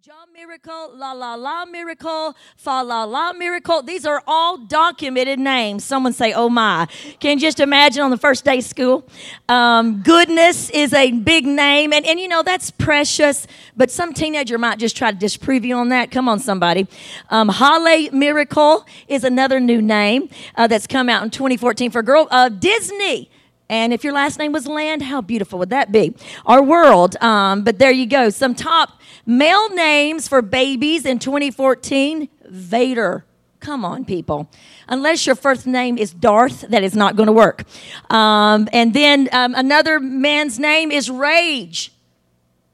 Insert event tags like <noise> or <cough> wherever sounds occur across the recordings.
Ja miracle, la la la miracle, fa la la miracle. These are all documented names. Someone say, oh my. Can you just imagine on the first day of school? Um, goodness is a big name. And, and you know, that's precious, but some teenager might just try to disprove you on that. Come on, somebody. Um, Hale Miracle is another new name uh, that's come out in 2014 for a girl. Uh, Disney. And if your last name was Land, how beautiful would that be? Our world. Um, but there you go. Some top Male names for babies in 2014 Vader. Come on, people. Unless your first name is Darth, that is not going to work. Um, and then um, another man's name is Rage.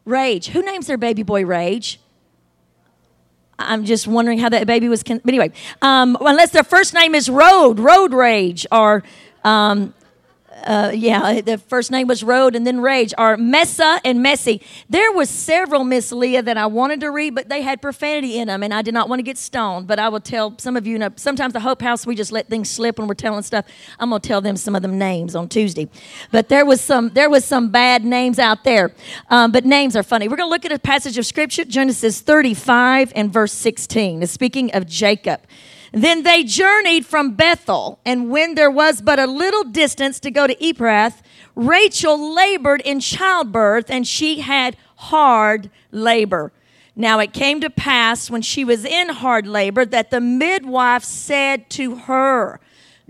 Rage. Who names their baby boy Rage? I'm just wondering how that baby was. Con- but anyway, um, unless their first name is Road, Road Rage, or um, uh, yeah, the first name was Road and then Rage, are Messa and Messy. There was several Miss Leah that I wanted to read, but they had profanity in them, and I did not want to get stoned. But I will tell some of you, you know, sometimes the Hope House, we just let things slip when we're telling stuff. I'm going to tell them some of them names on Tuesday. But there was some, there was some bad names out there. Um, but names are funny. We're going to look at a passage of Scripture, Genesis 35 and verse 16. It's speaking of Jacob. Then they journeyed from Bethel, and when there was but a little distance to go to Ephrath, Rachel labored in childbirth, and she had hard labor. Now it came to pass when she was in hard labor that the midwife said to her,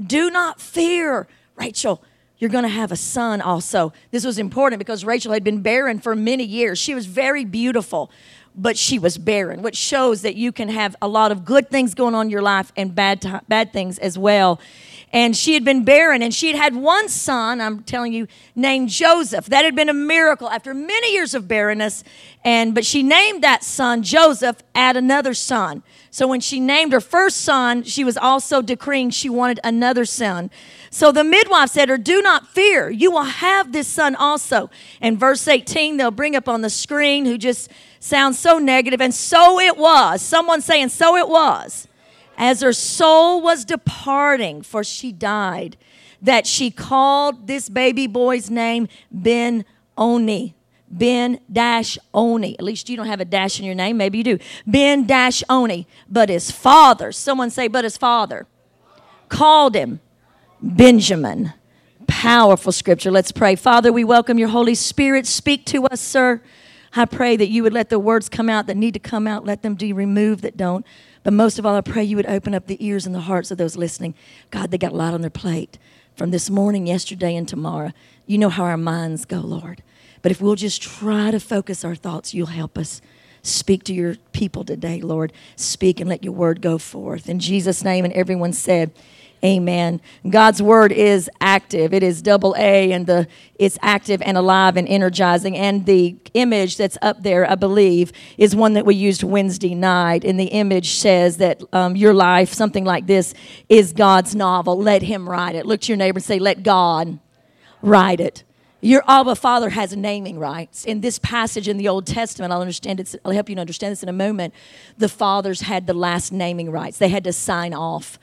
Do not fear, Rachel. You're going to have a son also. This was important because Rachel had been barren for many years. She was very beautiful but she was barren, which shows that you can have a lot of good things going on in your life and bad, t- bad things as well. And she had been barren, and she had had one son, I'm telling you, named Joseph. That had been a miracle after many years of barrenness. And but she named that son Joseph, add another son. So when she named her first son, she was also decreeing she wanted another son. So the midwife said to her, Do not fear, you will have this son also. And verse 18, they'll bring up on the screen who just sounds so negative, and so it was. Someone saying, So it was. As her soul was departing, for she died, that she called this baby boy's name Ben Oni. Ben Dash Oni. At least you don't have a dash in your name. Maybe you do. Ben Dash Oni. But his father, someone say, but his father, called him Benjamin. Powerful scripture. Let's pray. Father, we welcome your Holy Spirit. Speak to us, sir. I pray that you would let the words come out that need to come out, let them be removed that don't. But most of all, I pray you would open up the ears and the hearts of those listening. God, they got a lot on their plate from this morning, yesterday, and tomorrow. You know how our minds go, Lord. But if we'll just try to focus our thoughts, you'll help us. Speak to your people today, Lord. Speak and let your word go forth. In Jesus' name, and everyone said, Amen. God's word is active. It is double A and the it's active and alive and energizing. And the image that's up there, I believe, is one that we used Wednesday night. And the image says that um, your life, something like this, is God's novel. Let Him write it. Look to your neighbor and say, Let God write it. Your Abba Father has naming rights. In this passage in the Old Testament, I'll understand it, I'll help you understand this in a moment. The fathers had the last naming rights. They had to sign off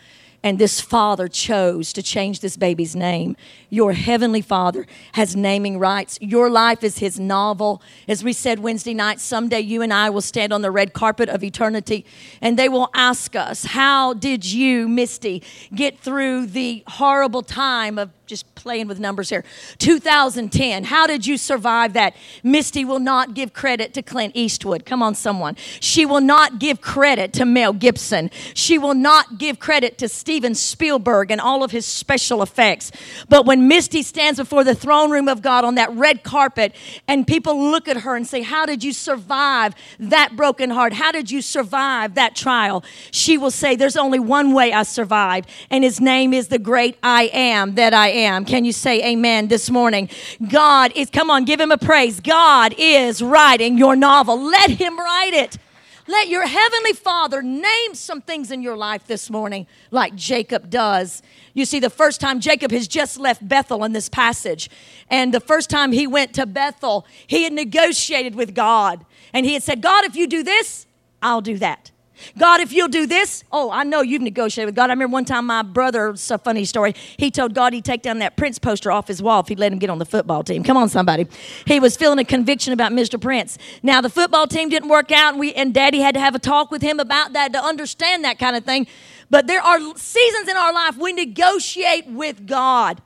and this father chose to change this baby's name. Your heavenly father has naming rights. Your life is his novel. As we said Wednesday night, someday you and I will stand on the red carpet of eternity and they will ask us, How did you, Misty, get through the horrible time of just playing with numbers here. 2010. How did you survive that? Misty will not give credit to Clint Eastwood. Come on, someone. She will not give credit to Mel Gibson. She will not give credit to Steven Spielberg and all of his special effects. But when Misty stands before the throne room of God on that red carpet and people look at her and say, How did you survive that broken heart? How did you survive that trial? She will say, There's only one way I survived, and his name is the great I am that I am. Can you say amen this morning? God is, come on, give him a praise. God is writing your novel. Let him write it. Let your heavenly father name some things in your life this morning, like Jacob does. You see, the first time Jacob has just left Bethel in this passage, and the first time he went to Bethel, he had negotiated with God. And he had said, God, if you do this, I'll do that. God, if you'll do this, oh, I know you've negotiated with God. I remember one time my brother, it's a funny story, he told God he'd take down that Prince poster off his wall if he'd let him get on the football team. Come on, somebody. He was feeling a conviction about Mr. Prince. Now, the football team didn't work out, and, we, and daddy had to have a talk with him about that to understand that kind of thing. But there are seasons in our life we negotiate with God.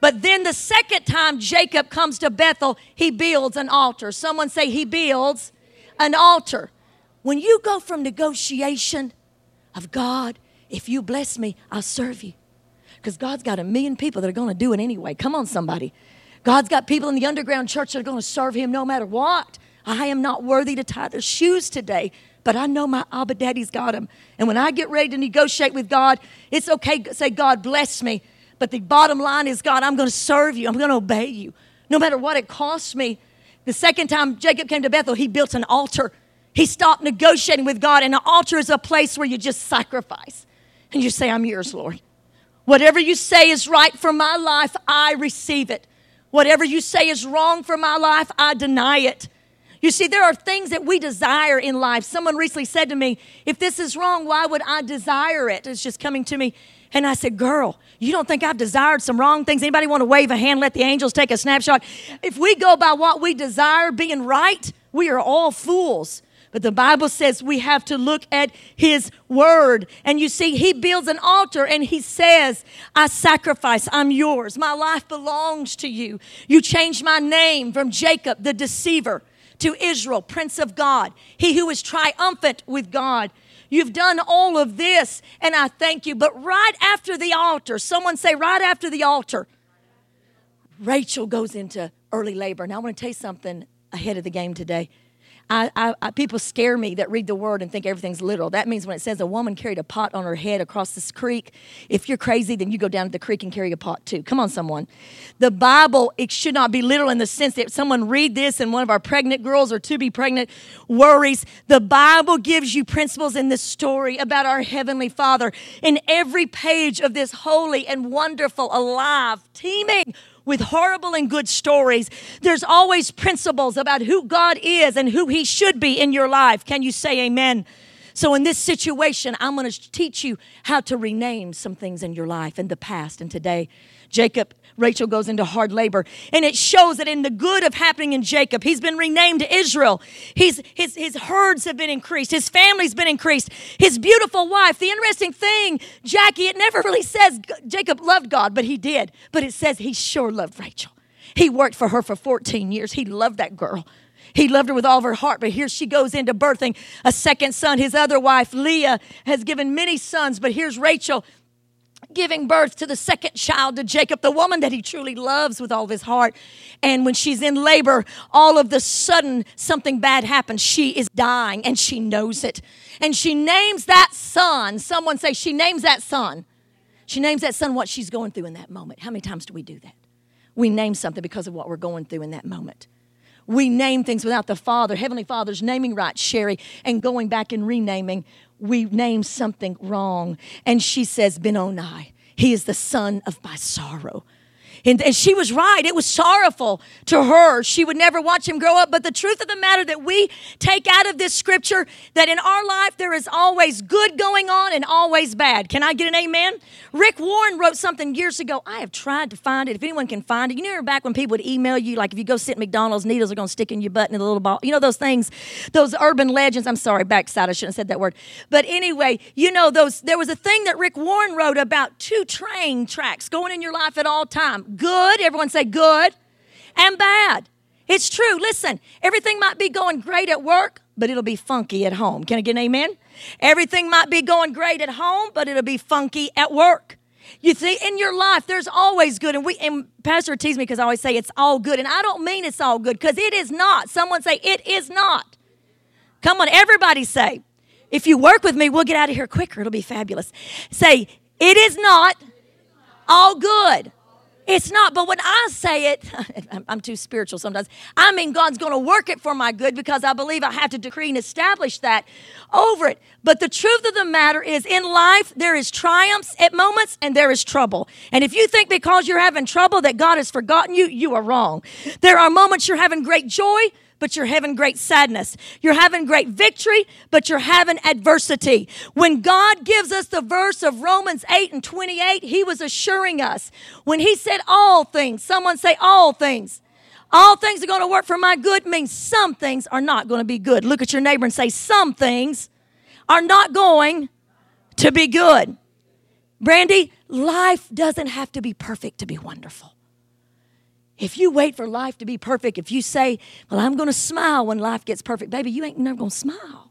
But then the second time Jacob comes to Bethel, he builds an altar. Someone say he builds an altar. When you go from negotiation of God, if you bless me, I'll serve you. Because God's got a million people that are going to do it anyway. Come on, somebody. God's got people in the underground church that are going to serve Him no matter what. I am not worthy to tie their shoes today, but I know my Abba Daddy's got them. And when I get ready to negotiate with God, it's okay to say, God, bless me. But the bottom line is, God, I'm going to serve you. I'm going to obey you, no matter what it costs me. The second time Jacob came to Bethel, he built an altar he stopped negotiating with God, and an altar is a place where you just sacrifice. And you say, I'm yours, Lord. Whatever you say is right for my life, I receive it. Whatever you say is wrong for my life, I deny it. You see, there are things that we desire in life. Someone recently said to me, If this is wrong, why would I desire it? It's just coming to me. And I said, Girl, you don't think I've desired some wrong things? Anybody want to wave a hand, let the angels take a snapshot? If we go by what we desire being right, we are all fools. But the Bible says we have to look at his word. And you see, he builds an altar and he says, I sacrifice, I'm yours. My life belongs to you. You changed my name from Jacob, the deceiver, to Israel, Prince of God, he who is triumphant with God. You've done all of this, and I thank you. But right after the altar, someone say, right after the altar, Rachel goes into early labor. Now, I want to tell you something ahead of the game today. I, I, I, people scare me that read the word and think everything's literal. That means when it says a woman carried a pot on her head across this creek, if you're crazy, then you go down to the creek and carry a pot too. Come on, someone. The Bible, it should not be literal in the sense that someone read this and one of our pregnant girls or to be pregnant worries. The Bible gives you principles in this story about our Heavenly Father. In every page of this holy and wonderful, alive, teeming, with horrible and good stories. There's always principles about who God is and who He should be in your life. Can you say amen? So, in this situation, I'm going to teach you how to rename some things in your life in the past and today. Jacob, Rachel goes into hard labor, and it shows that in the good of happening in Jacob, he's been renamed Israel. He's, his, his herds have been increased, his family's been increased, his beautiful wife. The interesting thing, Jackie, it never really says Jacob loved God, but he did. But it says he sure loved Rachel. He worked for her for 14 years. He loved that girl. He loved her with all of her heart, but here she goes into birthing a second son. His other wife, Leah, has given many sons, but here's Rachel giving birth to the second child to Jacob, the woman that he truly loves with all of his heart. And when she's in labor, all of the sudden something bad happens. She is dying and she knows it. And she names that son, someone say, she names that son. She names that son what she's going through in that moment. How many times do we do that? We name something because of what we're going through in that moment. We name things without the Father, Heavenly Father's naming rights, Sherry, and going back and renaming we named something wrong. And she says, Benoni, he is the son of my sorrow. And, and, she was right. It was sorrowful to her. She would never watch him grow up. But the truth of the matter that we take out of this scripture that in our life there is always good going on and always bad. Can I get an amen? Rick Warren wrote something years ago. I have tried to find it. If anyone can find it, you know, back when people would email you, like if you go sit at McDonald's, needles are going to stick in your butt in a little ball. You know those things, those urban legends. I'm sorry, backside. I shouldn't have said that word. But anyway, you know those. There was a thing that Rick Warren wrote about two train tracks going in your life at all time good, everyone say good, and bad. It's true. Listen, everything might be going great at work, but it'll be funky at home. Can I get an amen? Everything might be going great at home, but it'll be funky at work. You see, in your life, there's always good. And we and Pastor teases me because I always say it's all good. And I don't mean it's all good, because it is not. Someone say, it is not. Come on, everybody say, if you work with me, we'll get out of here quicker. It'll be fabulous. Say, it is not all good. It's not, but when I say it, <laughs> I'm too spiritual sometimes. I mean, God's going to work it for my good because I believe I have to decree and establish that over it. But the truth of the matter is, in life, there is triumphs at moments and there is trouble. And if you think because you're having trouble that God has forgotten you, you are wrong. There are moments you're having great joy, but you're having great sadness. You're having great victory, but you're having adversity. When God gives us the verse of Romans 8 and 28, He was assuring us. When He said all things, someone say all things. All things are going to work for my good means some things are not going to be good. Look at your neighbor and say, Some things are not going to be good. Brandy, life doesn't have to be perfect to be wonderful. If you wait for life to be perfect, if you say, Well, I'm going to smile when life gets perfect, baby, you ain't never going to smile.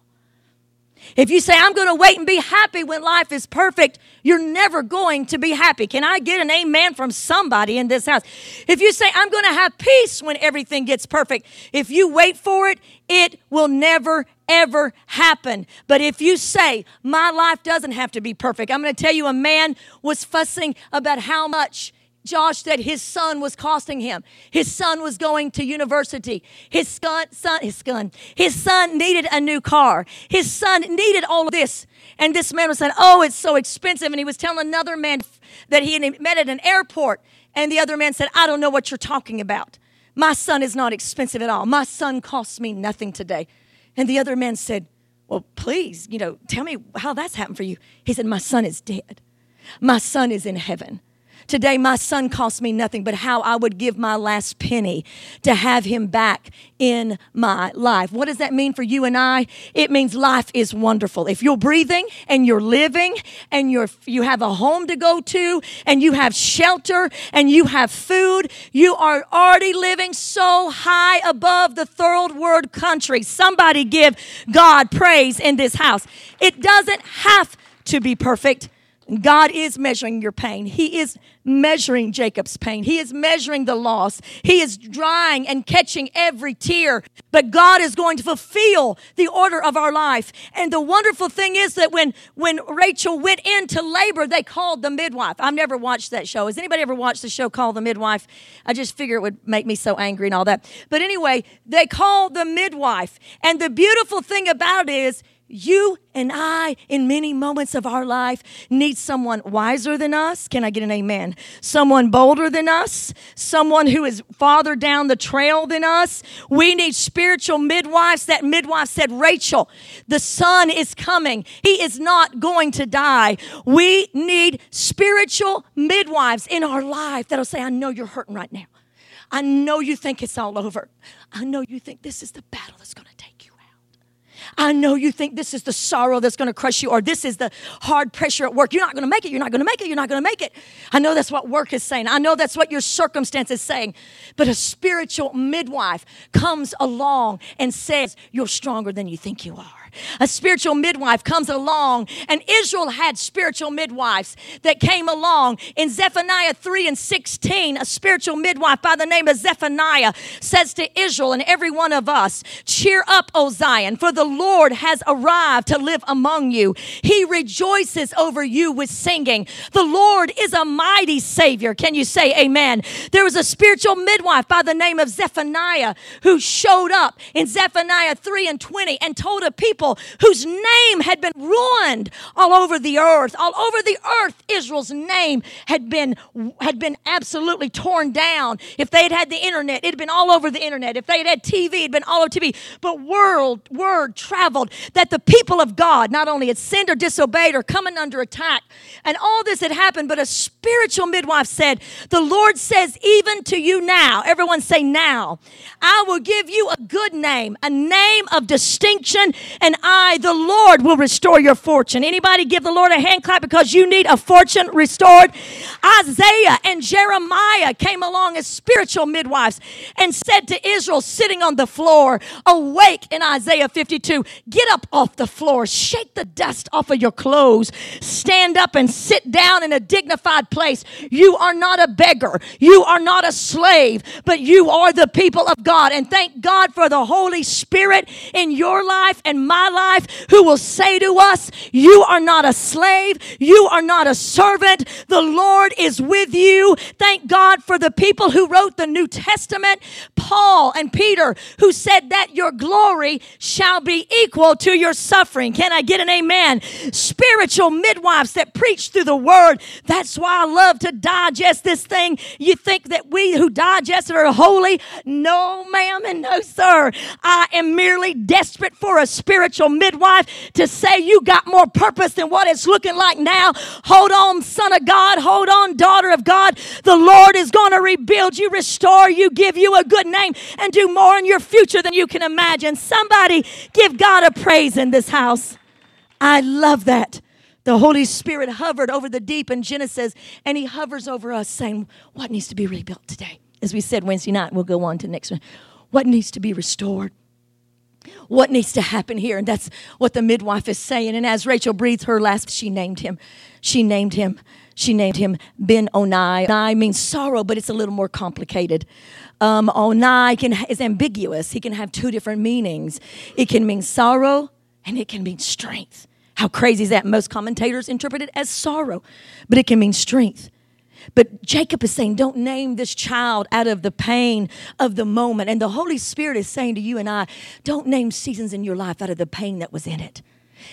If you say, I'm going to wait and be happy when life is perfect, you're never going to be happy. Can I get an amen from somebody in this house? If you say, I'm going to have peace when everything gets perfect, if you wait for it, it will never, ever happen. But if you say, My life doesn't have to be perfect, I'm going to tell you a man was fussing about how much Josh said his son was costing him. His son was going to university. His son, son, his son, his son needed a new car. His son needed all of this. And this man was saying, "Oh, it's so expensive." And he was telling another man that he had met at an airport, and the other man said, "I don't know what you're talking about. My son is not expensive at all. My son costs me nothing today." And the other man said, "Well, please, you know, tell me how that's happened for you." He said, "My son is dead. My son is in heaven." Today, my son cost me nothing, but how I would give my last penny to have him back in my life. What does that mean for you and I? It means life is wonderful. If you're breathing and you're living and you're, you have a home to go to and you have shelter and you have food, you are already living so high above the third world country. Somebody give God praise in this house. It doesn't have to be perfect. God is measuring your pain. He is measuring Jacob's pain. He is measuring the loss. He is drying and catching every tear. But God is going to fulfill the order of our life. And the wonderful thing is that when, when Rachel went into labor, they called the midwife. I've never watched that show. Has anybody ever watched the show called The Midwife? I just figure it would make me so angry and all that. But anyway, they called the midwife. And the beautiful thing about it is you and I, in many moments of our life, need someone wiser than us. Can I get an amen? Someone bolder than us, someone who is farther down the trail than us. We need spiritual midwives. That midwife said, Rachel, the son is coming. He is not going to die. We need spiritual midwives in our life that'll say, I know you're hurting right now. I know you think it's all over. I know you think this is the battle that's going to I know you think this is the sorrow that's going to crush you, or this is the hard pressure at work. You're not going to make it. You're not going to make it. You're not going to make it. I know that's what work is saying. I know that's what your circumstance is saying. But a spiritual midwife comes along and says, You're stronger than you think you are a spiritual midwife comes along, and Israel had spiritual midwives that came along. In Zephaniah 3 and 16, a spiritual midwife by the name of Zephaniah says to Israel and every one of us, Cheer up, O Zion, for the Lord has arrived to live among you. He rejoices over you with singing. The Lord is a mighty Savior. Can you say amen? There was a spiritual midwife by the name of Zephaniah who showed up in Zephaniah 3 and 20 and told a people people whose name had been ruined all over the earth. All over the earth, Israel's name had been, had been absolutely torn down. If they had had the internet, it had been all over the internet. If they had had TV, it had been all over TV. But world, word traveled that the people of God not only had sinned or disobeyed or coming under attack, and all this had happened, but a spiritual midwife said, The Lord says, even to you now, everyone say now, I will give you a good name, a name of distinction and and I, the Lord, will restore your fortune. Anybody give the Lord a hand clap because you need a fortune restored? Isaiah and Jeremiah came along as spiritual midwives and said to Israel sitting on the floor, Awake in Isaiah 52, get up off the floor, shake the dust off of your clothes, stand up and sit down in a dignified place. You are not a beggar, you are not a slave, but you are the people of God. And thank God for the Holy Spirit in your life and my my life who will say to us, You are not a slave, you are not a servant. The Lord is with you. Thank God for the people who wrote the New Testament, Paul and Peter, who said that your glory shall be equal to your suffering. Can I get an amen? Spiritual midwives that preach through the word. That's why I love to digest this thing. You think that we who digest it are holy? No, ma'am, and no, sir. I am merely desperate for a spiritual midwife to say you got more purpose than what it's looking like now. Hold on, son of God. Hold on, daughter of God. The Lord is going to rebuild you, restore you, give you a good name, and do more in your future than you can imagine. Somebody give God a praise in this house. I love that. The Holy Spirit hovered over the deep in Genesis, and He hovers over us, saying, What needs to be rebuilt today? As we said Wednesday night, we'll go on to next one. What needs to be restored? What needs to happen here? And that's what the midwife is saying. And as Rachel breathed her last, she named him. She named him. She named him Ben Onai. Onai means sorrow, but it's a little more complicated. Um, Onai can, is ambiguous. He can have two different meanings. It can mean sorrow and it can mean strength. How crazy is that? Most commentators interpret it as sorrow, but it can mean strength. But Jacob is saying, don't name this child out of the pain of the moment. And the Holy Spirit is saying to you and I, don't name seasons in your life out of the pain that was in it.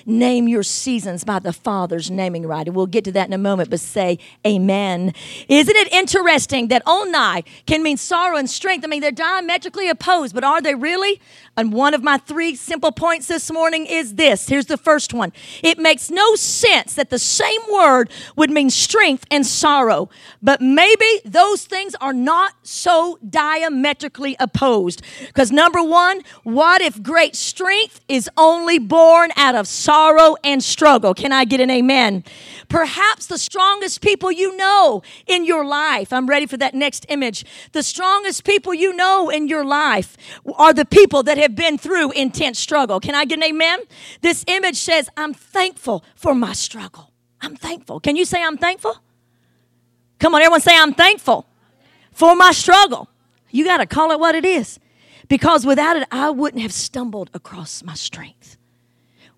Name your seasons by the Father's naming right. And we'll get to that in a moment, but say amen. Isn't it interesting that Onai can mean sorrow and strength? I mean, they're diametrically opposed, but are they really? And one of my three simple points this morning is this. Here's the first one. It makes no sense that the same word would mean strength and sorrow, but maybe those things are not so diametrically opposed. Because number one, what if great strength is only born out of sorrow and struggle? Can I get an amen? Perhaps the strongest people you know in your life, I'm ready for that next image. The strongest people you know in your life are the people that have been through intense struggle. Can I get an amen? This image says, I'm thankful for my struggle. I'm thankful. Can you say, I'm thankful? Come on, everyone say, I'm thankful for my struggle. You got to call it what it is. Because without it, I wouldn't have stumbled across my strength.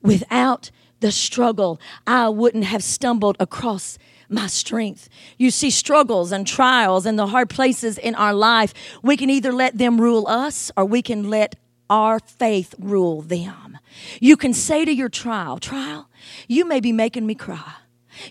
Without the struggle, I wouldn't have stumbled across my strength. You see, struggles and trials and the hard places in our life, we can either let them rule us or we can let our faith rule them. You can say to your trial, trial, you may be making me cry.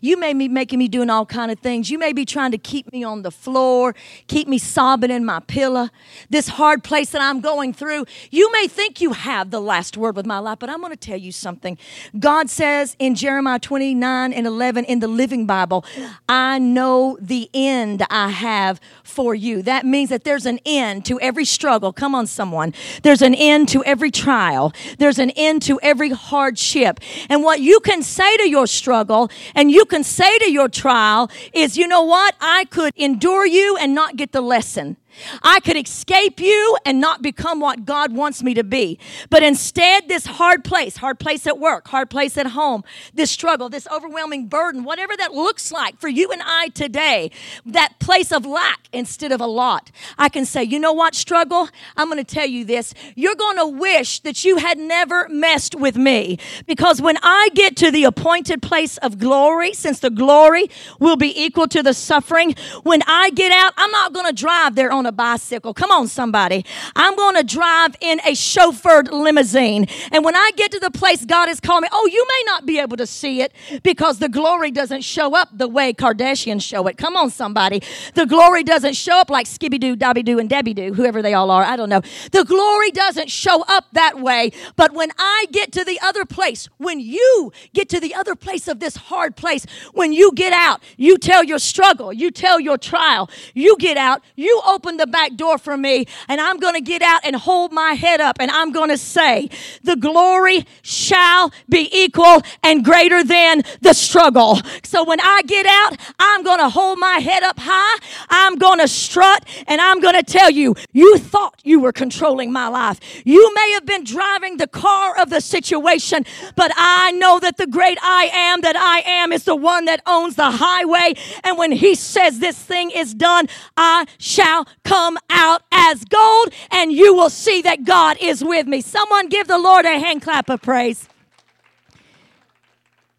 You may be making me doing all kind of things. You may be trying to keep me on the floor, keep me sobbing in my pillow. This hard place that I'm going through. You may think you have the last word with my life, but I'm going to tell you something. God says in Jeremiah 29 and 11 in the Living Bible, I know the end I have for you. That means that there's an end to every struggle. Come on, someone. There's an end to every trial. There's an end to every hardship. And what you can say to your struggle and you you can say to your trial is, you know what? I could endure you and not get the lesson. I could escape you and not become what God wants me to be. But instead, this hard place, hard place at work, hard place at home, this struggle, this overwhelming burden, whatever that looks like for you and I today, that place of lack instead of a lot, I can say, you know what, struggle? I'm going to tell you this. You're going to wish that you had never messed with me. Because when I get to the appointed place of glory, since the glory will be equal to the suffering, when I get out, I'm not going to drive there on a bicycle. Come on, somebody. I'm going to drive in a chauffeured limousine. And when I get to the place God is calling me, oh, you may not be able to see it because the glory doesn't show up the way Kardashians show it. Come on, somebody. The glory doesn't show up like Skibby Doo, Dobby Doo, and Debbie Doo, whoever they all are. I don't know. The glory doesn't show up that way. But when I get to the other place, when you get to the other place of this hard place, when you get out, you tell your struggle, you tell your trial, you get out, you open the back door for me, and I'm going to get out and hold my head up, and I'm going to say, The glory shall be equal and greater than the struggle. So when I get out, I'm going to hold my head up high, I'm going to strut, and I'm going to tell you, you thought you were controlling my life. You may have been driving the car of the situation, but I know that the great I am that I am is the one that owns the highway. And when he says this thing is done, I shall come out as gold, and you will see that God is with me. Someone give the Lord a hand clap of praise.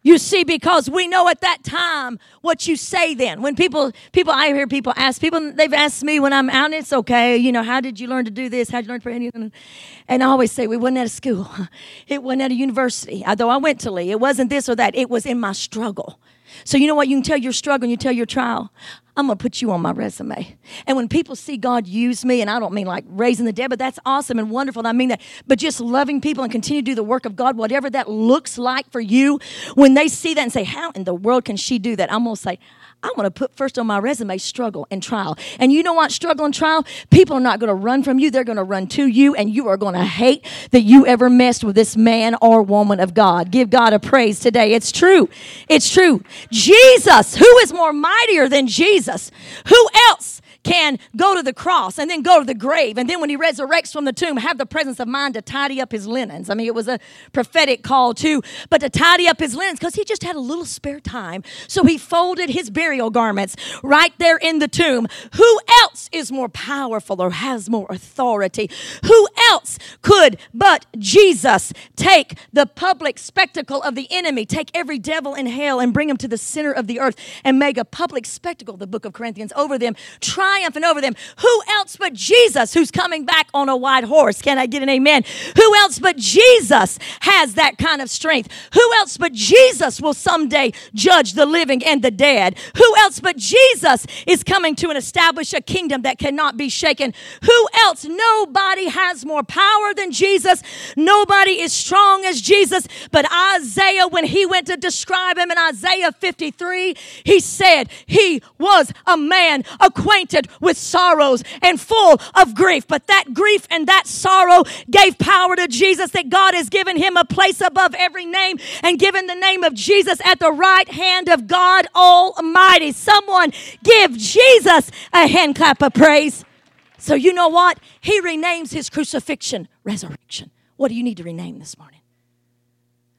You see, because we know at that time what you say then. When people, people, I hear people ask people, they've asked me when I'm out, and it's okay, you know, how did you learn to do this? How did you learn to pray? And I always say, we wasn't at a school. <laughs> It wasn't at a university. Although I went to Lee, it wasn't this or that. It was in my struggle. So you know what? You can tell your struggle and you tell your trial. I'm going to put you on my resume. And when people see God use me, and I don't mean like raising the dead, but that's awesome and wonderful. And I mean that, but just loving people and continue to do the work of God, whatever that looks like for you, when they see that and say, How in the world can she do that? I'm going to say, I want to put first on my resume struggle and trial. And you know what? Struggle and trial, people are not going to run from you. They're going to run to you, and you are going to hate that you ever messed with this man or woman of God. Give God a praise today. It's true. It's true. Jesus, who is more mightier than Jesus? Who else? Can go to the cross and then go to the grave. And then when he resurrects from the tomb, have the presence of mind to tidy up his linens. I mean, it was a prophetic call too, but to tidy up his linens because he just had a little spare time. So he folded his burial garments right there in the tomb. Who else is more powerful or has more authority? Who else could but Jesus take the public spectacle of the enemy, take every devil in hell and bring him to the center of the earth and make a public spectacle, the book of Corinthians, over them? Try triumphing over them. Who else but Jesus who's coming back on a white horse? Can I get an amen? Who else but Jesus has that kind of strength? Who else but Jesus will someday judge the living and the dead? Who else but Jesus is coming to and establish a kingdom that cannot be shaken? Who else? Nobody has more power than Jesus. Nobody is strong as Jesus. But Isaiah, when he went to describe him in Isaiah 53, he said he was a man acquainted with sorrows and full of grief. But that grief and that sorrow gave power to Jesus that God has given him a place above every name and given the name of Jesus at the right hand of God Almighty. Someone give Jesus a hand clap of praise. So, you know what? He renames his crucifixion resurrection. What do you need to rename this morning?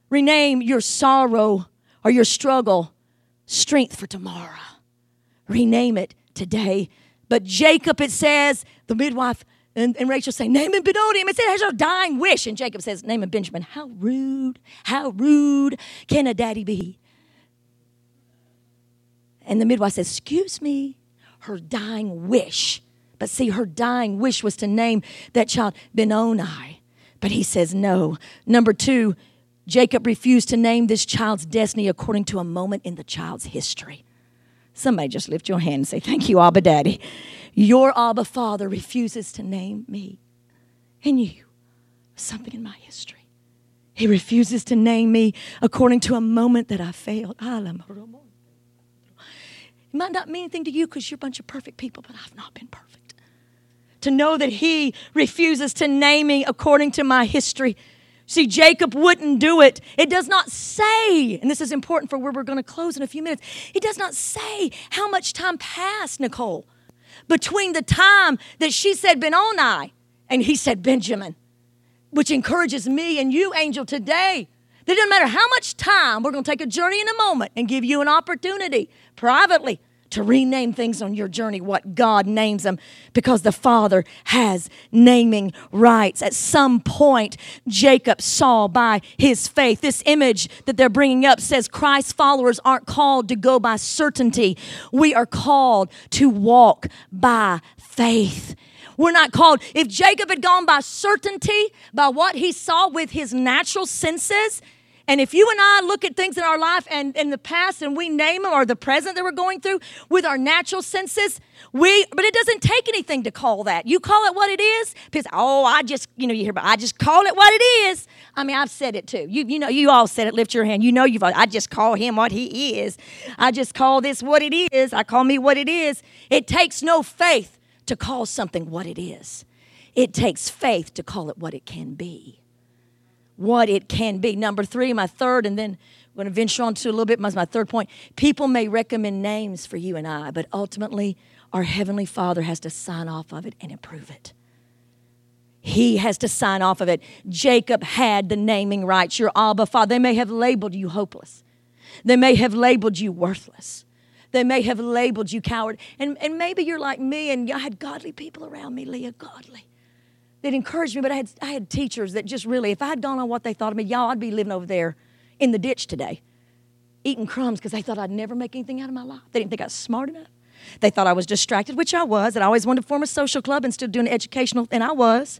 Rename your sorrow or your struggle strength for tomorrow. Rename it today but Jacob, it says, the midwife and, and Rachel say, name him Benoni. It says, a dying wish. And Jacob says, name him Benjamin. How rude, how rude can a daddy be? And the midwife says, Excuse me, her dying wish. But see, her dying wish was to name that child Benoni. But he says no. Number two, Jacob refused to name this child's destiny according to a moment in the child's history. Somebody just lift your hand and say, Thank you, Abba Daddy. Your Abba Father refuses to name me and you something in my history. He refuses to name me according to a moment that I failed. Ah, it might not mean anything to you because you're a bunch of perfect people, but I've not been perfect. To know that He refuses to name me according to my history See, Jacob wouldn't do it. It does not say, and this is important for where we're going to close in a few minutes, it does not say how much time passed, Nicole, between the time that she said Benoni and he said Benjamin, which encourages me and you, Angel, today. That doesn't matter how much time, we're going to take a journey in a moment and give you an opportunity privately to rename things on your journey what God names them because the Father has naming rights. At some point, Jacob saw by his faith. This image that they're bringing up says Christ's followers aren't called to go by certainty, we are called to walk by faith. We're not called. If Jacob had gone by certainty, by what he saw with his natural senses, and if you and I look at things in our life and in the past and we name them or the present that we're going through with our natural senses, we but it doesn't take anything to call that. You call it what it is, because oh, I just, you know, you hear, but I just call it what it is. I mean, I've said it too. You, you know, you all said it. Lift your hand. You know, you've. I just call him what he is. I just call this what it is. I call me what it is. It takes no faith to call something what it is. It takes faith to call it what it can be what it can be. Number three, my third, and then I'm going to venture on to a little bit, my, third point. People may recommend names for you and I, but ultimately, our Heavenly Father has to sign off of it and approve it. He has to sign off of it. Jacob had the naming rights. Your Abba Father, they may have labeled you hopeless. They may have labeled you worthless. They may have labeled you coward. And, and maybe you're like me and I had godly people around me, Leah, godly. That encouraged me, but I had, I had teachers that just really, if I had gone on what they thought of me, y'all, I'd be living over there in the ditch today, eating crumbs because they thought I'd never make anything out of my life. They didn't think I was smart enough. They thought I was distracted, which I was, and I always wanted to form a social club and still doing educational, and I was.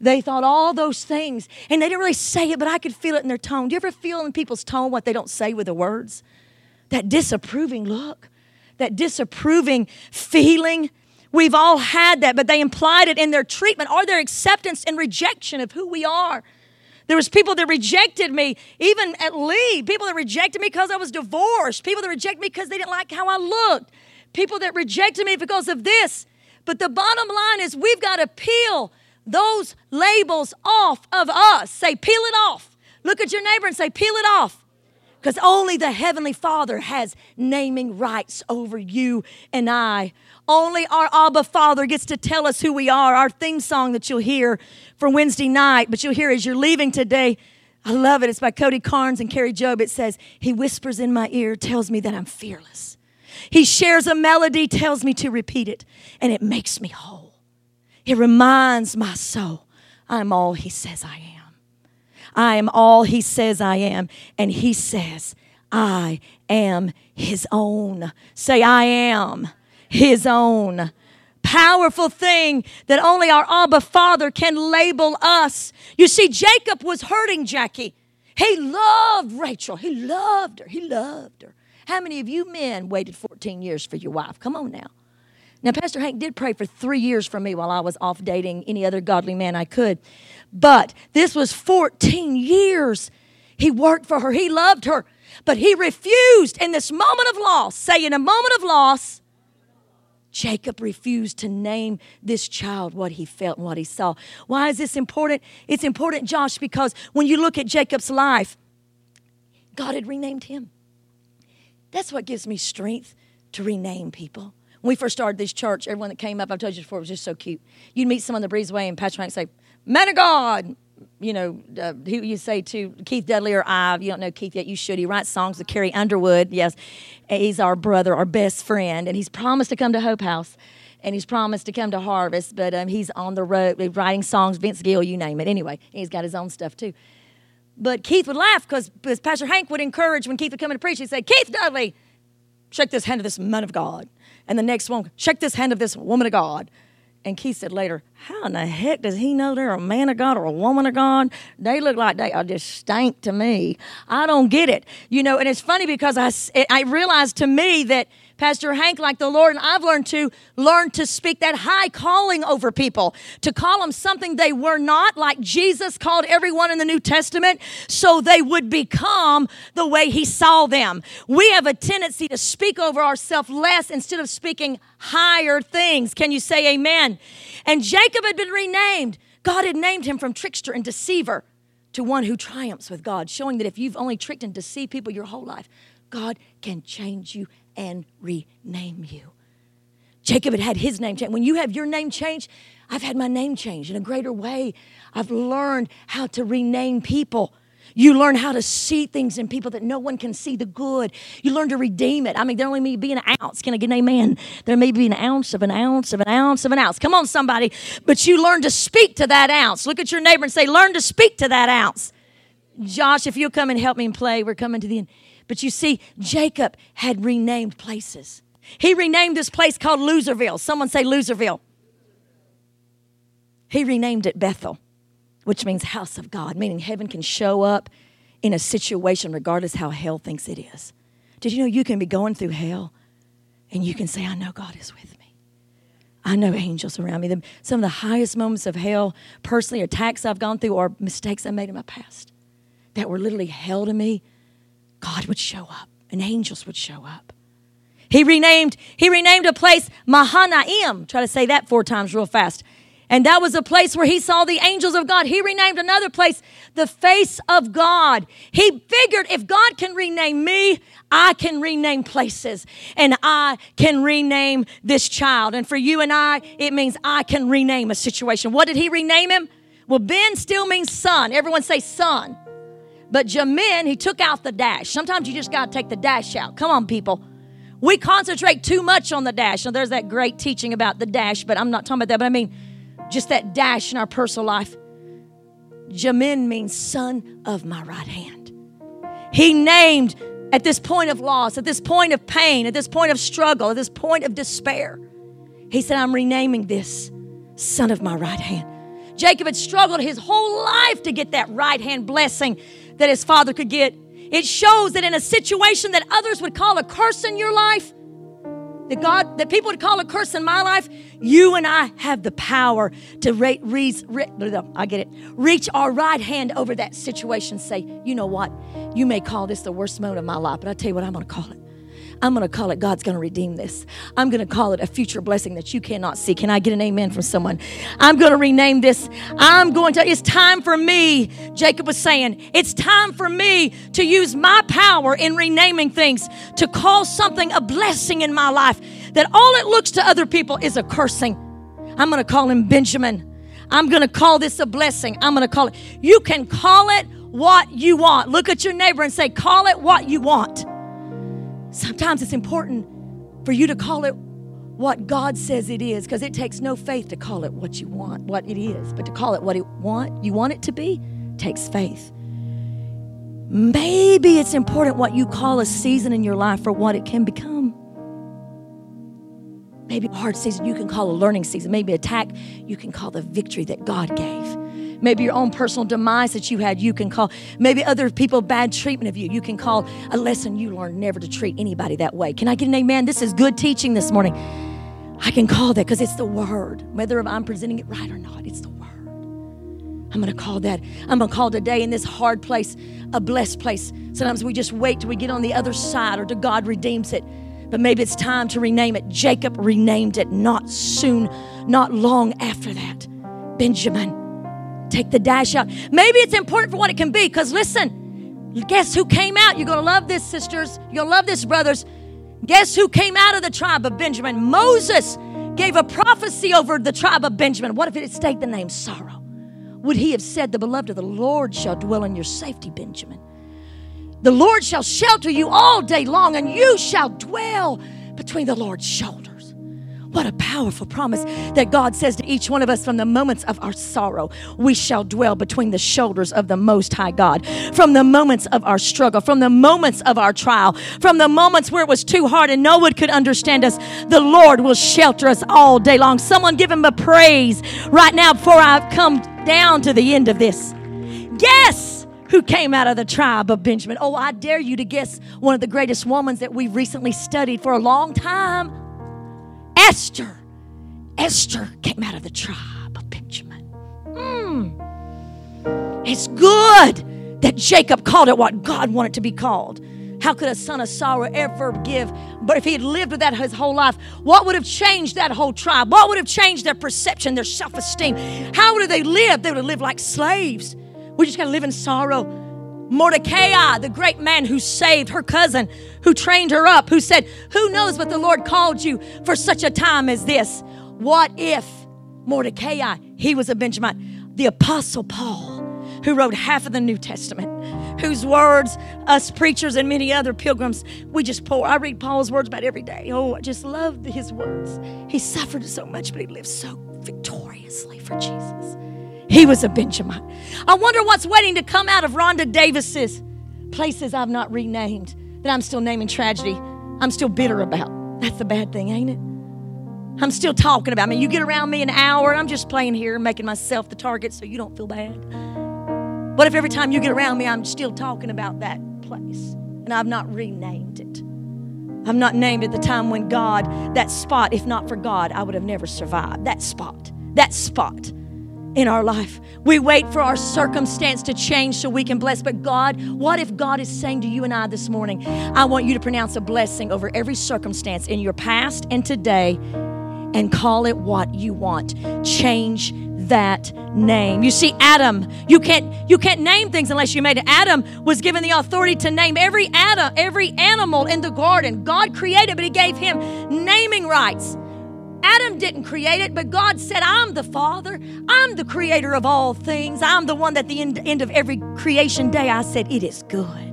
They thought all those things, and they didn't really say it, but I could feel it in their tone. Do you ever feel in people's tone what they don't say with the words? That disapproving look, that disapproving feeling. We've all had that, but they implied it in their treatment or their acceptance and rejection of who we are. There was people that rejected me, even at Lee. People that rejected me because I was divorced. People that rejected me because they didn't like how I looked. People that rejected me because of this. But the bottom line is we've got to peel those labels off of us. Say, peel it off. Look at your neighbor and say, peel it off. Because only the Heavenly Father has naming rights over you and I. Only our Abba Father gets to tell us who we are. Our theme song that you'll hear for Wednesday night, but you'll hear as you're leaving today. I love it. It's by Cody Carnes and Kari Jobe. It says, He whispers in my ear, tells me that I'm fearless. He shares a melody, tells me to repeat it, and it makes me whole. It reminds my soul I'm all He says I am. I am all He says I am. And He says, I am His own. Say, I am His own. Powerful thing that only our Abba Father can label us. You see, Jacob was hurting Jackie. He loved Rachel. He loved her. He loved her. How many of you men waited 14 years for your wife? Come on now. Now, Pastor Hank did pray for three years for me while I was off dating any other godly man I could. But this was 14 years. He worked for her, he loved her, but he refused in this moment of loss. Say, in a moment of loss, Jacob refused to name this child what he felt and what he saw. Why is this important? It's important, Josh, because when you look at Jacob's life, God had renamed him. That's what gives me strength to rename people. When we first started this church, everyone that came up, I've told you before, it was just so cute. You'd meet someone on the breezeway and Pastor Frank say, Man of God, you know, uh, who you say to Keith Dudley or I, you don't know Keith yet, you should. He writes songs with Carrie Underwood. Yes, he's our brother, our best friend, and he's promised to come to Hope House and he's promised to come to Harvest, but um, he's on the road writing songs, Vince Gill, you name it. Anyway, he's got his own stuff too. But Keith would laugh because Pastor Hank would encourage when Keith would come in to preach, he'd say, Keith Dudley, shake this hand of this man of God. And the next one, shake this hand of this woman of God. And Keith said later, How in the heck does he know they're a man of God or a woman of God? They look like they are just stank to me. I don't get it. You know, and it's funny because I, I realized to me that Pastor Hank, like the Lord, and I've learned to learn to speak that high calling over people, to call them something they were not, like Jesus called everyone in the New Testament, so they would become the way he saw them. We have a tendency to speak over ourselves less instead of speaking higher things. Can you say amen? And Jacob had been renamed. God had named him from trickster and deceiver to one who triumphs with God, showing that if you've only tricked and deceived people your whole life, God can change you and rename you. Jacob had had his name changed. When you have your name changed, I've had my name changed in a greater way. I've learned how to rename people. You learn how to see things in people that no one can see the good. You learn to redeem it. I mean, there only may be an ounce. Can I get an amen? There may be an ounce of an ounce of an ounce of an ounce. Come on, somebody. But you learn to speak to that ounce. Look at your neighbor and say, learn to speak to that ounce. Josh, if you'll come and help me and play, we're coming to the end. But you see, Jacob had renamed places. He renamed this place called Loserville. Someone say Loserville. He renamed it Bethel, which means house of God, meaning heaven can show up in a situation regardless how hell thinks it is. Did you know you can be going through hell and you can say, I know God is with me. I know angels around me. Some of the highest moments of hell, personally, attacks I've gone through or mistakes I made in my past that were literally hell to me God would show up and angels would show up. He renamed, he renamed a place Mahanaim. Try to say that four times real fast. And that was a place where he saw the angels of God. He renamed another place the face of God. He figured if God can rename me, I can rename places and I can rename this child. And for you and I, it means I can rename a situation. What did he rename him? Well, Ben still means son. Everyone say son. But Jamin, he took out the dash. Sometimes you just got to take the dash out. Come on, people. We concentrate too much on the dash. Now, there's that great teaching about the dash, but I'm not talking about that. But I mean, just that dash in our personal life. Jamin means son of my right hand. He named at this point of loss, at this point of pain, at this point of struggle, at this point of despair. He said, I'm renaming this son of my right hand. Jacob had struggled his whole life to get that right hand blessing that his father could get. It shows that in a situation that others would call a curse in your life, that God, that people would call a curse in my life, you and I have the power to re, re, re, I get it, reach our right hand over that situation. Say, you know what? You may call this the worst moment of my life, but I tell you what, I'm going to call it. I'm going to call it God's going to redeem this. I'm going to call it a future blessing that you cannot see. Can I get an amen from someone? I'm going to rename this. I'm going to, it's time for me, Jacob was saying, it's time for me to use my power in renaming things to call something a blessing in my life that all it looks to other people is a cursing. I'm going to call him Benjamin. I'm going to call this a blessing. I'm going to call it. You can call it what you want. Look at your neighbor and say, call it what you want. Sometimes it's important for you to call it what God says it is because it takes no faith to call it what you want, what it is, but to call it what it want, you want it to be takes faith. Maybe it's important what you call a season in your life for what it can become. Maybe a hard season you can call a learning season. Maybe attack you can call the victory that God gave. Maybe your own personal demise that you had, you can call. Maybe other people bad treatment of you, you can call a lesson you learned never to treat anybody that way. Can I get an amen? This is good teaching this morning. I can call that because it's the word. Whether I'm presenting it right or not, it's the word. I'm going to call that. I'm going to call today in this hard place a blessed place. Sometimes we just wait till we get on the other side or till God redeems it. But maybe it's time to rename it. Jacob renamed it not soon, not long after that. Benjamin. Take the dash out. Maybe it's important for what it can be because listen, guess who came out? You're going to love this, sisters. You're going to love this, brothers. Guess who came out of the tribe of Benjamin? Moses gave a prophecy over the tribe of Benjamin. What if it had stayed the name sorrow? Would he have said, The beloved of the Lord shall dwell in your safety, Benjamin? The Lord shall shelter you all day long, and you shall dwell between the Lord's shoulders. What a powerful promise that God says to each one of us from the moments of our sorrow, we shall dwell between the shoulders of the Most High God. From the moments of our struggle, from the moments of our trial, from the moments where it was too hard and no one could understand us, the Lord will shelter us all day long. Someone give Him a praise right now before I come down to the end of this. Guess who came out of the tribe of Benjamin? Oh, I dare you to guess one of the greatest women that we've recently studied for a long time. Esther. Esther came out of the tribe of Benjamin. Mm. It's good that Jacob called it what God wanted to be called. How could a son of sorrow ever give? But if he had lived with that his whole life, what would have changed that whole tribe? What would have changed their perception, their self esteem? How would they live? They would have lived like slaves. We just got to live in sorrow. Mordecai, the great man who saved her cousin, who trained her up, who said, Who knows what the Lord called you for such a time as this? What if Mordecai, he was a Benjamin, the Apostle Paul, who wrote half of the New Testament, whose words us preachers and many other pilgrims, we just pour. I read Paul's words about every day. Oh, I just love his words. He suffered so much, but he lived so victoriously for Jesus. He was a Benjamin. I wonder what's waiting to come out of Rhonda Davis's places I've not renamed that I'm still naming tragedy. I'm still bitter about. That's the bad thing, ain't it? I'm still talking about. I mean, you get around me an hour, and I'm just playing here, making myself the target so you don't feel bad. What if every time you get around me, I'm still talking about that place and I've not renamed it? I've not named it the time when God, that spot, if not for God, I would have never survived. That spot, that spot in our life. We wait for our circumstance to change so we can bless. But God, what if God is saying to you and I this morning, I want you to pronounce a blessing over every circumstance in your past and today and call it what you want. Change that name. You see Adam, you can't you can't name things unless you made it. Adam was given the authority to name every Adam, every animal in the garden. God created, but he gave him naming rights. Adam didn't create it, but God said, I'm the Father. I'm the creator of all things. I'm the one that the end, end of every creation day I said, It is good.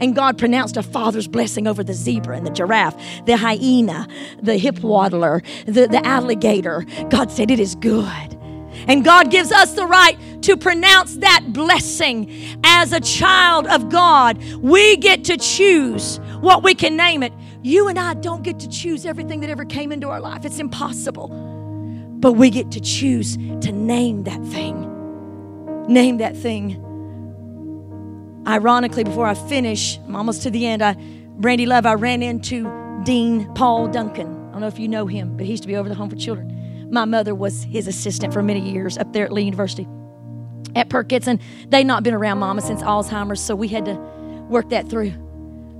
And God pronounced a father's blessing over the zebra and the giraffe, the hyena, the hip waddler, the, the alligator. God said, It is good. And God gives us the right to pronounce that blessing as a child of God. We get to choose what we can name it. You and I don't get to choose everything that ever came into our life, it's impossible. But we get to choose to name that thing. Name that thing. Ironically, before I finish, I'm almost to the end. I, Brandy Love, I ran into Dean Paul Duncan. I don't know if you know him, but he used to be over the Home for Children. My mother was his assistant for many years up there at Lee University at Perkins, and they'd not been around Mama since Alzheimer's, so we had to work that through.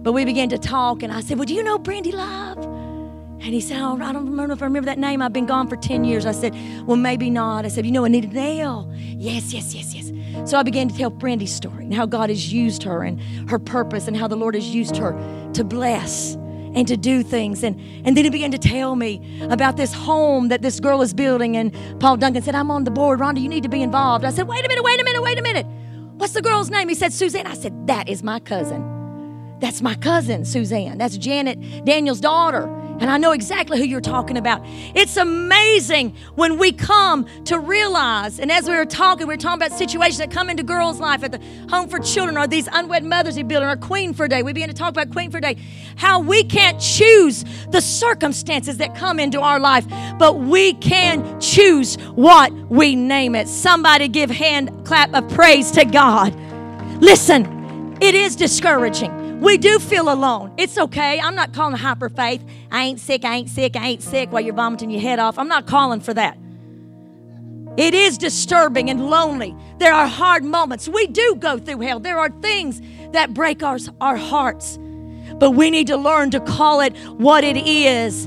But we began to talk, and I said, Well, do you know Brandy Love? And he said, Oh, I don't remember if I remember that name. I've been gone for 10 years. I said, Well, maybe not. I said, You know Anita Nail? Yes, yes, yes, yes. So I began to tell Brandy's story and how God has used her and her purpose and how the Lord has used her to bless and to do things. And, and then he began to tell me about this home that this girl is building. And Paul Duncan said, I'm on the board. Rhonda, you need to be involved. I said, wait a minute, wait a minute, wait a minute. What's the girl's name? He said, Suzanne. I said, that is my cousin. That's my cousin, Suzanne. That's Janet Daniel's daughter. And I know exactly who you're talking about. It's amazing when we come to realize, and as we were talking, we were talking about situations that come into girls' life at the home for children or these unwed mothers we build, or Queen for a Day. We began to talk about Queen for a Day. How we can't choose the circumstances that come into our life, but we can choose what we name it. Somebody give hand clap of praise to God. Listen, it is discouraging. We do feel alone. It's okay. I'm not calling hyper faith. I ain't sick, I ain't sick, I ain't sick while you're vomiting your head off. I'm not calling for that. It is disturbing and lonely. There are hard moments. We do go through hell. There are things that break our, our hearts. But we need to learn to call it what it is.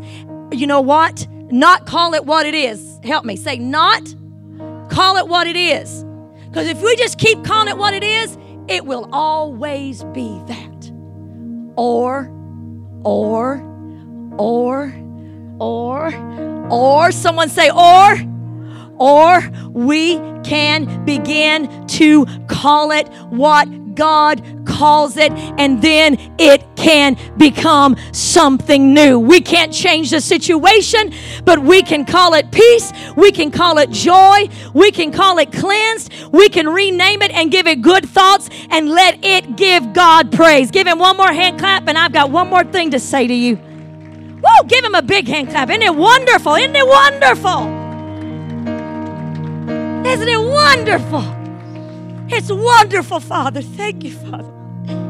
You know what? Not call it what it is. Help me. Say, not call it what it is. Because if we just keep calling it what it is, it will always be that or, or, or, or, or, someone say, or, or we can begin to call it what God calls it, and then it can become something new. We can't change the situation, but we can call it peace. We can call it joy. We can call it cleansed. We can rename it and give it good thoughts and let it give God praise. Give him one more hand clap, and I've got one more thing to say to you. Woo! Give him a big hand clap. Isn't it wonderful? Isn't it wonderful? Isn't it wonderful? It's wonderful, Father. Thank you, Father.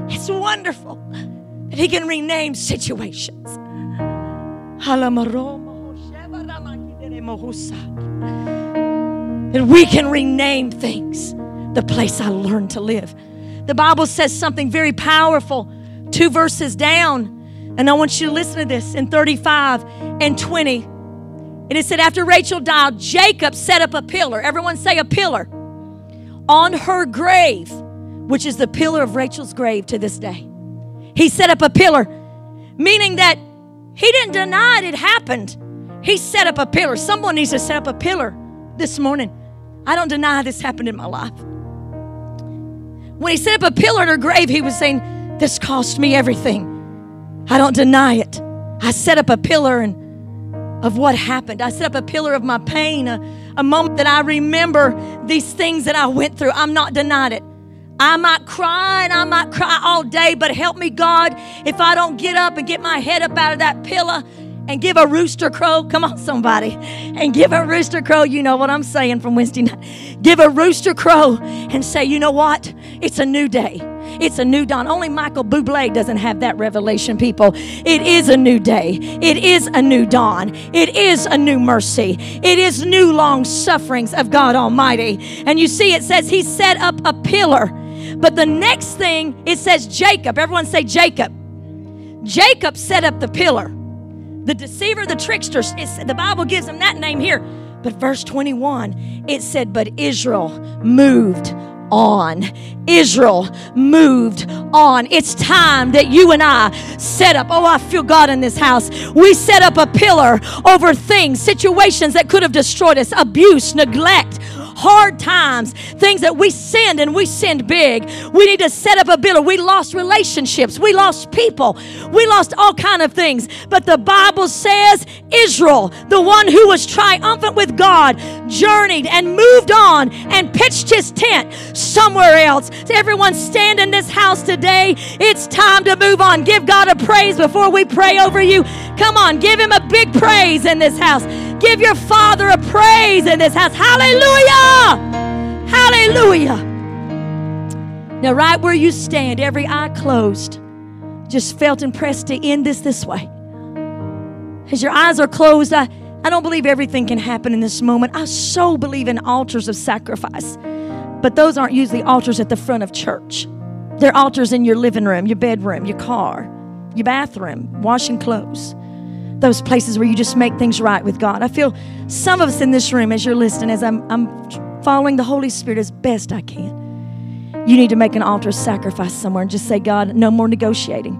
It's wonderful that He can rename situations. That we can rename things. The place I learned to live. The Bible says something very powerful, two verses down. And I want you to listen to this in 35 and 20. And it said, After Rachel died, Jacob set up a pillar. Everyone say a pillar on her grave, which is the pillar of Rachel's grave to this day. He set up a pillar, meaning that he didn't deny it, it happened. He set up a pillar. Someone needs to set up a pillar this morning. I don't deny this happened in my life. When he set up a pillar in her grave, he was saying, This cost me everything. I don't deny it. I set up a pillar and of what happened. I set up a pillar of my pain, a, a moment that I remember these things that I went through. I'm not denying it. I might cry and I might cry all day, but help me, God, if I don't get up and get my head up out of that pillow and give a rooster crow. Come on, somebody. And give a rooster crow. You know what I'm saying from Wednesday night. Give a rooster crow and say, you know what? It's a new day. It's a new dawn. Only Michael Bublé doesn't have that revelation, people. It is a new day. It is a new dawn. It is a new mercy. It is new long sufferings of God Almighty. And you see, it says he set up a pillar. But the next thing, it says Jacob. Everyone say Jacob. Jacob set up the pillar. The deceiver, the trickster, the Bible gives him that name here. But verse 21, it said, But Israel moved on. Israel moved on. It's time that you and I set up. Oh, I feel God in this house. We set up a pillar over things, situations that could have destroyed us, abuse, neglect, hard times, things that we sinned and we sinned big. We need to set up a building. We lost relationships. We lost people. We lost all kind of things. But the Bible says Israel, the one who was triumphant with God, journeyed and moved on and pitched his tent somewhere else. Everyone stand in this house today. It's time to move on. Give God a praise before we pray over you. Come on, give him a big praise in this house. Give your Father a praise in this house. Hallelujah! Hallelujah! Now, right where you stand, every eye closed, just felt impressed to end this this way. As your eyes are closed, I, I don't believe everything can happen in this moment. I so believe in altars of sacrifice, but those aren't usually altars at the front of church. They're altars in your living room, your bedroom, your car, your bathroom, washing clothes those places where you just make things right with God. I feel some of us in this room, as you're listening, as I'm, I'm following the Holy Spirit as best I can, you need to make an altar sacrifice somewhere and just say, God, no more negotiating.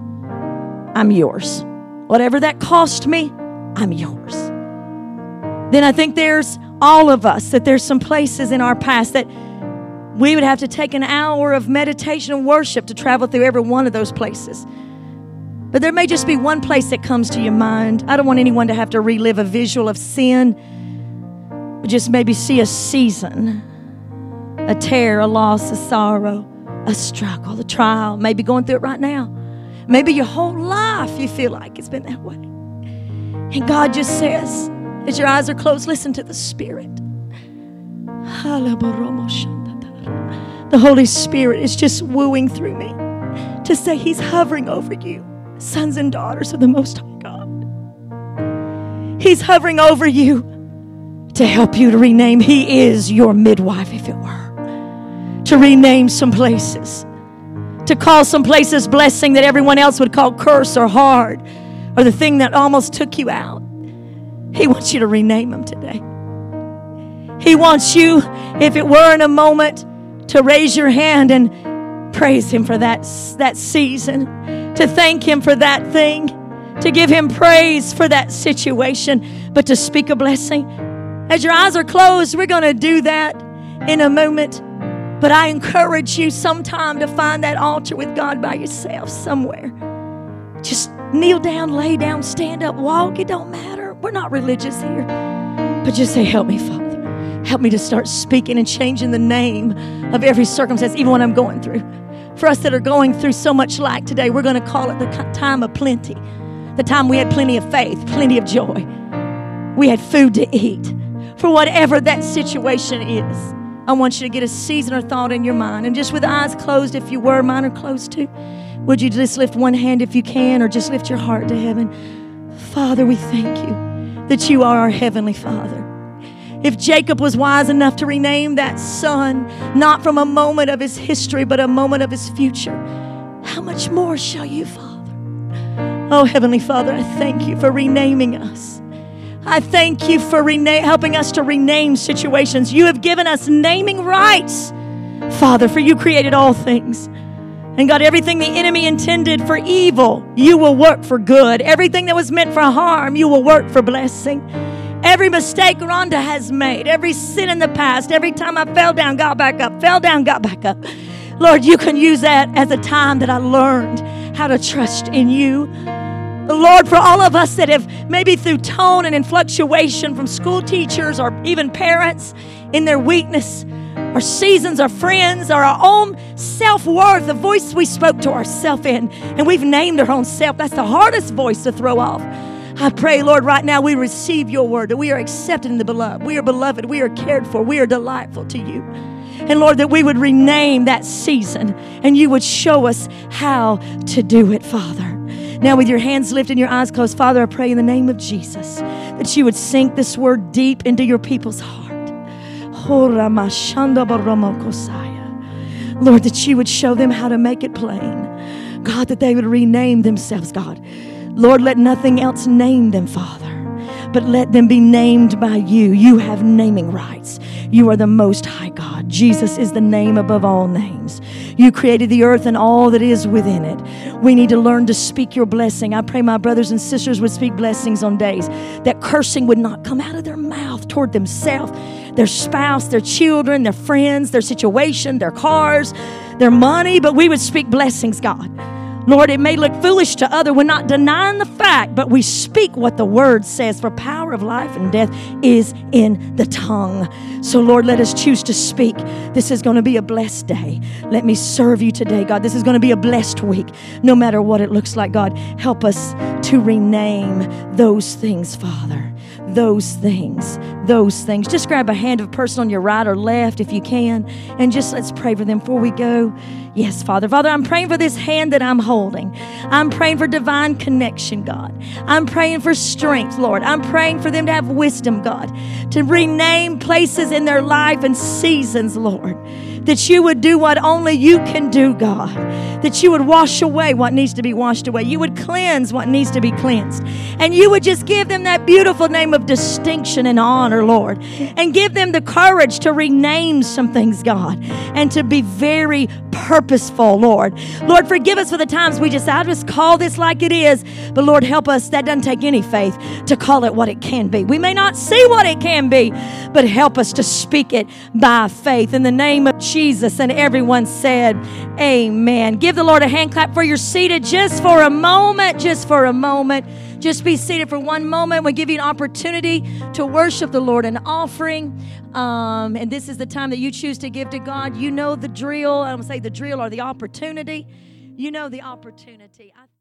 I'm yours. Whatever that cost me, I'm yours. Then I think there's all of us, that there's some places in our past that we would have to take an hour of meditation and worship to travel through every one of those places. But there may just be one place that comes to your mind. I don't want anyone to have to relive a visual of sin, but just maybe see a season, a tear, a loss, a sorrow, a struggle, a trial, maybe going through it right now. Maybe your whole life you feel like it's been that way. And God just says, as your eyes are closed, listen to the Spirit. The Holy Spirit is just wooing through me to say He's hovering over you sons and daughters of the Most High God. He's hovering over you to help you to rename. He is your midwife, if it were, to rename some places, to call some places blessing that everyone else would call curse or hard, or the thing that almost took you out. He wants you to rename them today. He wants you, if it were in a moment, to raise your hand and praise Him for that, that season to thank Him for that thing, to give Him praise for that situation, but to speak a blessing. As your eyes are closed, we're going to do that in a moment. But I encourage you sometime to find that altar with God by yourself somewhere. Just kneel down, lay down, stand up, walk. It don't matter. We're not religious here. But just say, Help me, Father. Help me to start speaking and changing the name of every circumstance, even when I'm going through. For us that are going through so much lack today, we're going to call it the time of plenty. The time we had plenty of faith, plenty of joy. We had food to eat. For whatever that situation is, I want you to get a season or thought in your mind. And just with eyes closed, if you were, mine are closed too, would you just lift one hand if you can, or just lift your heart to heaven? Father, we thank you that you are our Heavenly Father. If Jacob was wise enough to rename that son, not from a moment of his history, but a moment of his future, how much more shall you, Father? Oh, Heavenly Father, I thank you for renaming us. I thank you for rena- helping us to rename situations. You have given us naming rights, Father, for you created all things. And God, everything the enemy intended for evil, you will work for good. Everything that was meant for harm, you will work for blessing. Every mistake Rhonda has made, every sin in the past, every time I fell down, got back up, fell down, got back up. Lord, you can use that as a time that I learned how to trust in you. Lord, for all of us that have maybe through tone and in fluctuation from school teachers or even parents in their weakness, our seasons, our friends, or our own self worth, the voice we spoke to ourselves in, and we've named our own self. That's the hardest voice to throw off. I pray, Lord, right now we receive your word, that we are accepted in the beloved. We are beloved. We are cared for. We are delightful to you. And Lord, that we would rename that season and you would show us how to do it, Father. Now, with your hands lifted and your eyes closed, Father, I pray in the name of Jesus that you would sink this word deep into your people's heart. Lord, that you would show them how to make it plain. God, that they would rename themselves, God. Lord, let nothing else name them, Father, but let them be named by you. You have naming rights. You are the most high God. Jesus is the name above all names. You created the earth and all that is within it. We need to learn to speak your blessing. I pray my brothers and sisters would speak blessings on days that cursing would not come out of their mouth toward themselves their spouse, their children, their friends, their situation, their cars, their money, but we would speak blessings, God. Lord, it may look foolish to other. We're not denying the fact, but we speak what the word says. For power of life and death is in the tongue. So, Lord, let us choose to speak. This is going to be a blessed day. Let me serve you today, God. This is going to be a blessed week, no matter what it looks like, God. Help us to rename those things, Father those things. Those things. Just grab a hand of a person on your right or left if you can, and just let's pray for them before we go. Yes, Father. Father, I'm praying for this hand that I'm holding. I'm praying for divine connection, God. I'm praying for strength, Lord. I'm praying for them to have wisdom, God, to rename places in their life and seasons, Lord that you would do what only you can do, God. That you would wash away what needs to be washed away. You would cleanse what needs to be cleansed. And you would just give them that beautiful name of distinction and honor, Lord. And give them the courage to rename some things, God. And to be very purposeful, Lord. Lord, forgive us for the times we just, I just call this like it is. But Lord, help us. That doesn't take any faith to call it what it can be. We may not see what it can be, but help us to speak it by faith. In the name of Jesus. And everyone said, Amen. Give the Lord a hand clap for your seated just for a moment, just for a moment. Just be seated for one moment. We give you an opportunity to worship the Lord an offering. Um, and this is the time that you choose to give to God. You know the drill. I'm going to say the drill or the opportunity. You know the opportunity. I